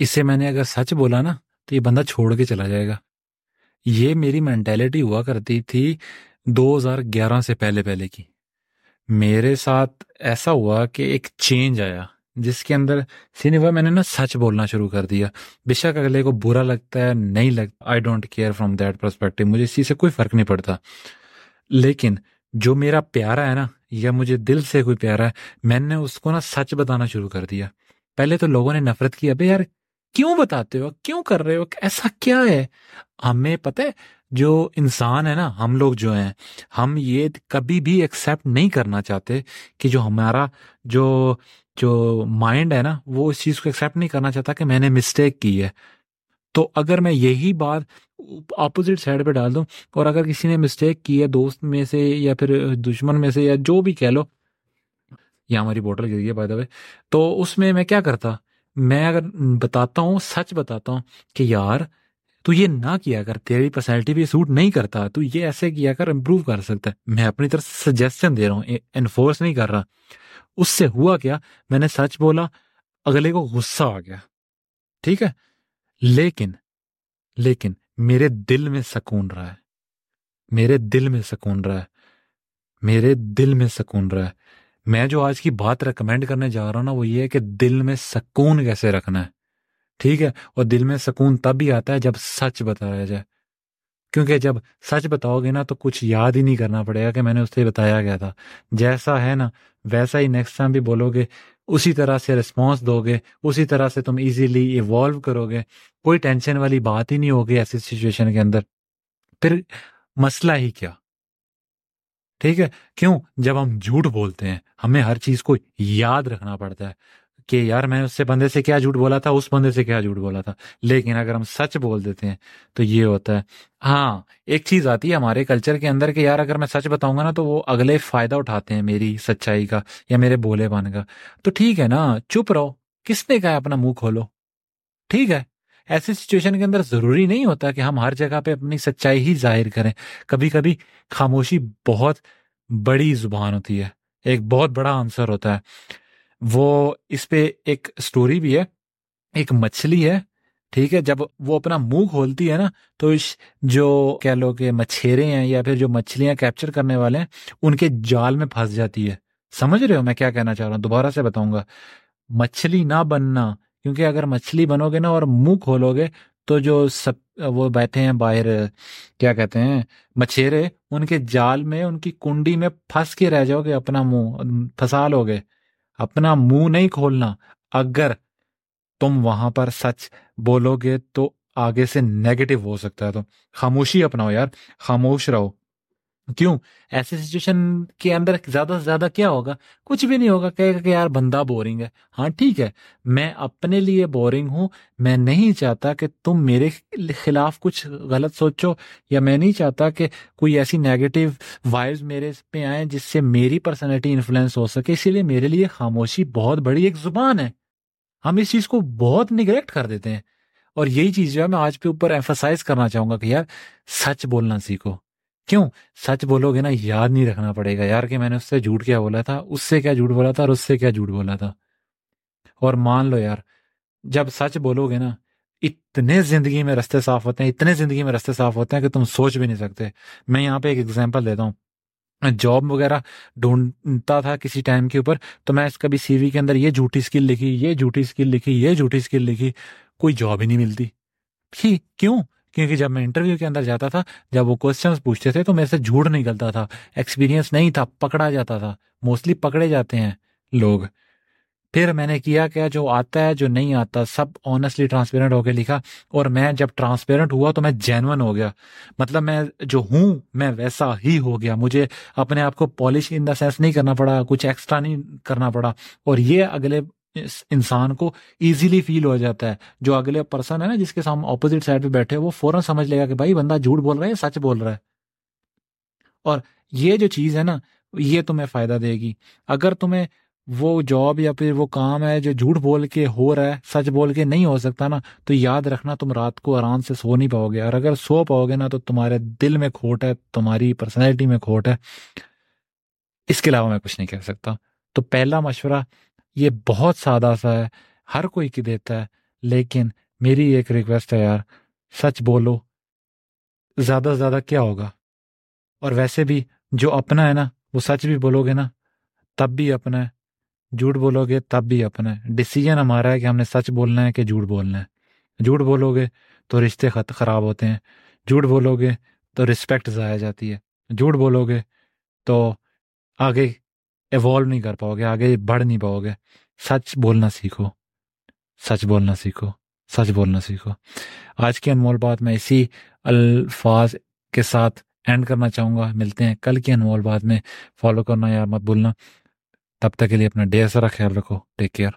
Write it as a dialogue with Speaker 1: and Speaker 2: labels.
Speaker 1: اسے میں نے اگر سچ بولا نا تو یہ بندہ چھوڑ کے چلا جائے گا۔ یہ میری مینٹیلٹی ہوا کرتی تھی دو ہزار گیارہ سے پہلے پہلے کی۔ میرے ساتھ ایسا ہوا کہ ایک چینج آیا جس کے اندر سینیوا میں نے نا سچ بولنا شروع کر دیا۔ بے شک اگلے کو برا لگتا ہے، نہیں لگتا۔ I don't care from that perspective مجھے اس چیز سے کوئی فرق نہیں پڑتا۔ لیکن جو میرا پیارا ہے نا، یا مجھے دل سے کوئی پیارا ہے، میں نے اس کو نا سچ بتانا شروع کر دیا۔ پہلے تو لوگوں نے نفرت کی۔ ابھی یار کیوں بتاتے ہو؟ کیوں کر رہے ہو؟ ایسا کیا ہے؟ ہمیں پتہ ہے، جو انسان ہے نا، ہم لوگ جو ہیں، ہم یہ کبھی بھی ایکسیپٹ نہیں کرنا چاہتے کہ جو ہمارا جو جو مائنڈ ہے نا، وہ اس چیز کو ایکسیپٹ نہیں کرنا چاہتا کہ میں نے مسٹیک کی ہے۔ تو اگر میں یہی بات اپوزٹ سائڈ پہ ڈال دوں، اور اگر کسی نے مسٹیک کی ہے، دوست میں سے یا پھر دشمن میں سے یا جو بھی کہہ لو یا ہماری بوٹل گر گئی بائی تو اس میں میں کیا کرتا؟ میں اگر بتاتا ہوں، سچ بتاتا ہوں کہ یار، تو یہ نہ کیا کر، تیری پرسنالٹی بھی سوٹ نہیں کرتا، تو یہ ایسے کیا کر امپروو کر سکتا ہے۔ میں اپنی طرف سجیسن دے رہا ہوں انفورس نہیں کر رہا۔ اس سے ہوا کیا، میں نے سچ بولا، اگلے کو غصہ آ گیا۔ ٹھیک ہے؟ لیکن لیکن میرے دل میں سکون رہا ہے۔ میرے دل میں سکون رہا ہے۔ میرے دل میں سکون رہا ہے۔ میں جو آج کی بات ریکمینڈ کرنے جا رہا ہوں نا، وہ یہ ہے کہ دل میں سکون کیسے رکھنا ہے۔ ٹھیک ہے؟ اور دل میں سکون تب بھی آتا ہے جب سچ بتایا جائے۔ کیونکہ جب سچ بتاؤ گے نا تو کچھ یاد ہی نہیں کرنا پڑے گا کہ میں نے اس سے بتایا گیا تھا۔ جیسا ہے نا، ویسا ہی نیکسٹ ٹائم بھی بولو گے، اسی طرح سے رسپانس دو گے، اسی طرح سے تم ایزیلی ایوالو کرو گے۔ کوئی ٹینشن والی بات ہی نہیں ہوگی ایسی سچویشن کے اندر۔ پھر مسئلہ ہی کیا؟ ٹھیک ہے، کیوں؟ جب ہم جھوٹ بولتے ہیں، ہمیں ہر چیز کو یاد رکھنا پڑتا ہے کہ یار میں اس سے بندے سے کیا جھوٹ بولا تھا، اس بندے سے کیا جھوٹ بولا تھا۔ لیکن اگر ہم سچ بول دیتے ہیں تو یہ ہوتا ہے۔ ہاں ایک چیز آتی ہے ہمارے کلچر کے اندر کہ یار اگر میں سچ بتاؤں گا نا تو وہ اگلے فائدہ اٹھاتے ہیں میری سچائی کا یا میرے بولے پان کا۔ تو ٹھیک ہے نا، چپ رہو، کس نے کہا اپنا منہ کھولو؟ ٹھیک ہے ایسی سچویشن کے اندر ضروری نہیں ہوتا کہ ہم ہر جگہ پہ اپنی سچائی ہی ظاہر کریں۔ کبھی کبھی خاموشی بہت بڑی زبان ہوتی ہے، ایک بہت بڑا آنسر ہوتا ہے۔ وہ اس پہ ایک اسٹوری بھی ہے، ایک مچھلی ہے، ٹھیک ہے، جب وہ اپنا منہ کھولتی ہے نا، تو اس جو کہہ لو کہ مچھیرے ہیں یا پھر جو مچھلیاں کیپچر کرنے والے ہیں، ان کے جال میں پھنس جاتی ہے۔ سمجھ رہے ہو میں کیا کہنا چاہ رہا ہوں؟ دوبارہ سے بتاؤں گا۔ مچھلی نہ بننا کیونکہ اگر مچھلی بنو گے نا اور منہ کھولو گے تو جو سب، وہ بیٹھے ہیں باہر، کیا کہتے ہیں، مچھیرے، ان کے جال میں، ان کی کنڈی میں پھنس کے رہ جاؤ گے، اپنا منہ، پھنسا لو گے۔ اپنا منہ نہیں کھولنا۔ اگر تم وہاں پر سچ بولو گے تو آگے سے نیگیٹو ہو سکتا ہے۔ تو خاموشی اپناؤ یار، خاموش رہو۔ کیوں؟ ایسی سچویشن کے اندر زیادہ سے زیادہ کیا ہوگا؟ کچھ بھی نہیں ہوگا کہ یار بندہ بورنگ ہے۔ ہاں ٹھیک ہے، میں اپنے لیے بورنگ ہوں۔ میں نہیں چاہتا کہ تم میرے خلاف کچھ غلط سوچو، یا میں نہیں چاہتا کہ کوئی ایسی نیگیٹو وائبز میرے پہ آئیں جس سے میری پرسنالٹی انفلوئنس ہو سکے۔ اسی لیے میرے لیے خاموشی بہت بڑی ایک زبان ہے۔ ہم اس چیز کو بہت نگلیکٹ کر دیتے ہیں۔ اور یہی چیز جو ہے، میں آج پہ اوپر ایمفسائز کرنا چاہوں گا کہ یار سچ بولنا سیکھو۔ کیوں؟ سچ بولو گے نا، یاد نہیں رکھنا پڑے گا یار کہ میں نے اس سے جھوٹ کیا بولا تھا، اس سے کیا جھوٹ بولا تھا اور اس سے کیا جھوٹ بولا تھا۔ اور مان لو یار، جب سچ بولو گے نا، اتنے زندگی میں رستے صاف ہوتے ہیں، اتنے زندگی میں رستے صاف ہوتے ہیں کہ تم سوچ بھی نہیں سکتے۔ میں یہاں پہ ایک ایگزامپل دیتا ہوں۔ جاب وغیرہ ڈھونڈتا تھا کسی ٹائم کے اوپر، تو میں اس کبھی سی وی کے اندر یہ جھوٹی اسکل لکھی، یہ جھوٹی اسکل لکھی، یہ جھوٹی اسکل لکھی، کوئی جاب ہی نہیں ملتی۔ کیوں؟ کیونکہ جب میں انٹرویو کے اندر جاتا تھا، جب وہ کوشچنس پوچھتے تھے تو میرے سے جھوٹ نکلتا تھا ایکسپیرینس نہیں تھا، پکڑا جاتا تھا موسٹلی پکڑے جاتے ہیں لوگ۔ پھر میں نے کیا کیا جو آتا ہے، جو نہیں آتا، سب آنےسٹلی ٹرانسپیرنٹ ہو کے لکھا۔ اور میں جب ٹرانسپیرنٹ ہوا تو میں جینون ہو گیا۔ مطلب میں جو ہوں، میں ویسا ہی ہو گیا۔ مجھے اپنے آپ کو پالش ان دا سینس نہیں کرنا پڑا، کچھ ایکسٹرا نہیں کرنا پڑا۔ اور یہ اگلے انسان کو ایزیلی فیل ہو جاتا ہے۔ جو اگلے پرسن ہے نا، جس کے سامنے اپوزٹ سائڈ پہ بیٹھے، وہ فوراً سمجھ لے گا کہ بھائی، بندہ جھوٹ بول رہا ہے سچ بول رہا ہے۔ اور یہ جو چیز ہے نا، یہ تمہیں فائدہ دے گی۔ اگر تمہیں وہ جاب یا پھر وہ کام ہے جو جھوٹ بول کے ہو رہا ہے، سچ بول کے نہیں ہو سکتا نا، تو یاد رکھنا تم رات کو آرام سے سو نہیں پاؤ گے۔ اور اگر سو پاؤ گے نا، تو تمہارے دل میں کھوٹ ہے، تمہاری پرسنالٹی میں کھوٹ ہے۔ اس کے علاوہ میں کچھ نہیں کہہ سکتا۔ تو پہلا مشورہ یہ بہت سادہ سا ہے، ہر کوئی کی دیتا ہے، لیکن میری ایک ریکویسٹ ہے یار، سچ بولو، زیادہ سے زیادہ کیا ہوگا؟ اور ویسے بھی جو اپنا ہے نا، وہ سچ بھی بولو گے نا، تب بھی اپنا ہے۔ جھوٹ بولو گے، تب بھی اپنا ہے۔ ڈسیزن ہمارا ہے کہ ہم نے سچ بولنا ہے کہ جھوٹ بولنا ہے۔ جھوٹ بولو گے تو رشتے خط خراب ہوتے ہیں۔ جھوٹ بولو گے تو رسپیکٹ ضائع جاتی ہے۔ جھوٹ بولو گے تو آگے ایوالو نہیں کر پاؤ گے، آگے بڑھ نہیں پاؤ گے۔ سچ بولنا سیکھو۔ سچ بولنا سیکھو۔ سچ بولنا سیکھو۔ آج کی انمول بات میں اسی الفاظ کے ساتھ اینڈ کرنا چاہوں گا۔ ملتے ہیں کل کی انمول بات میں۔ فالو کرنا یا مت بھولنا۔ تب تک کے لیے اپنا ڈے سارا خیال رکھو۔ Take care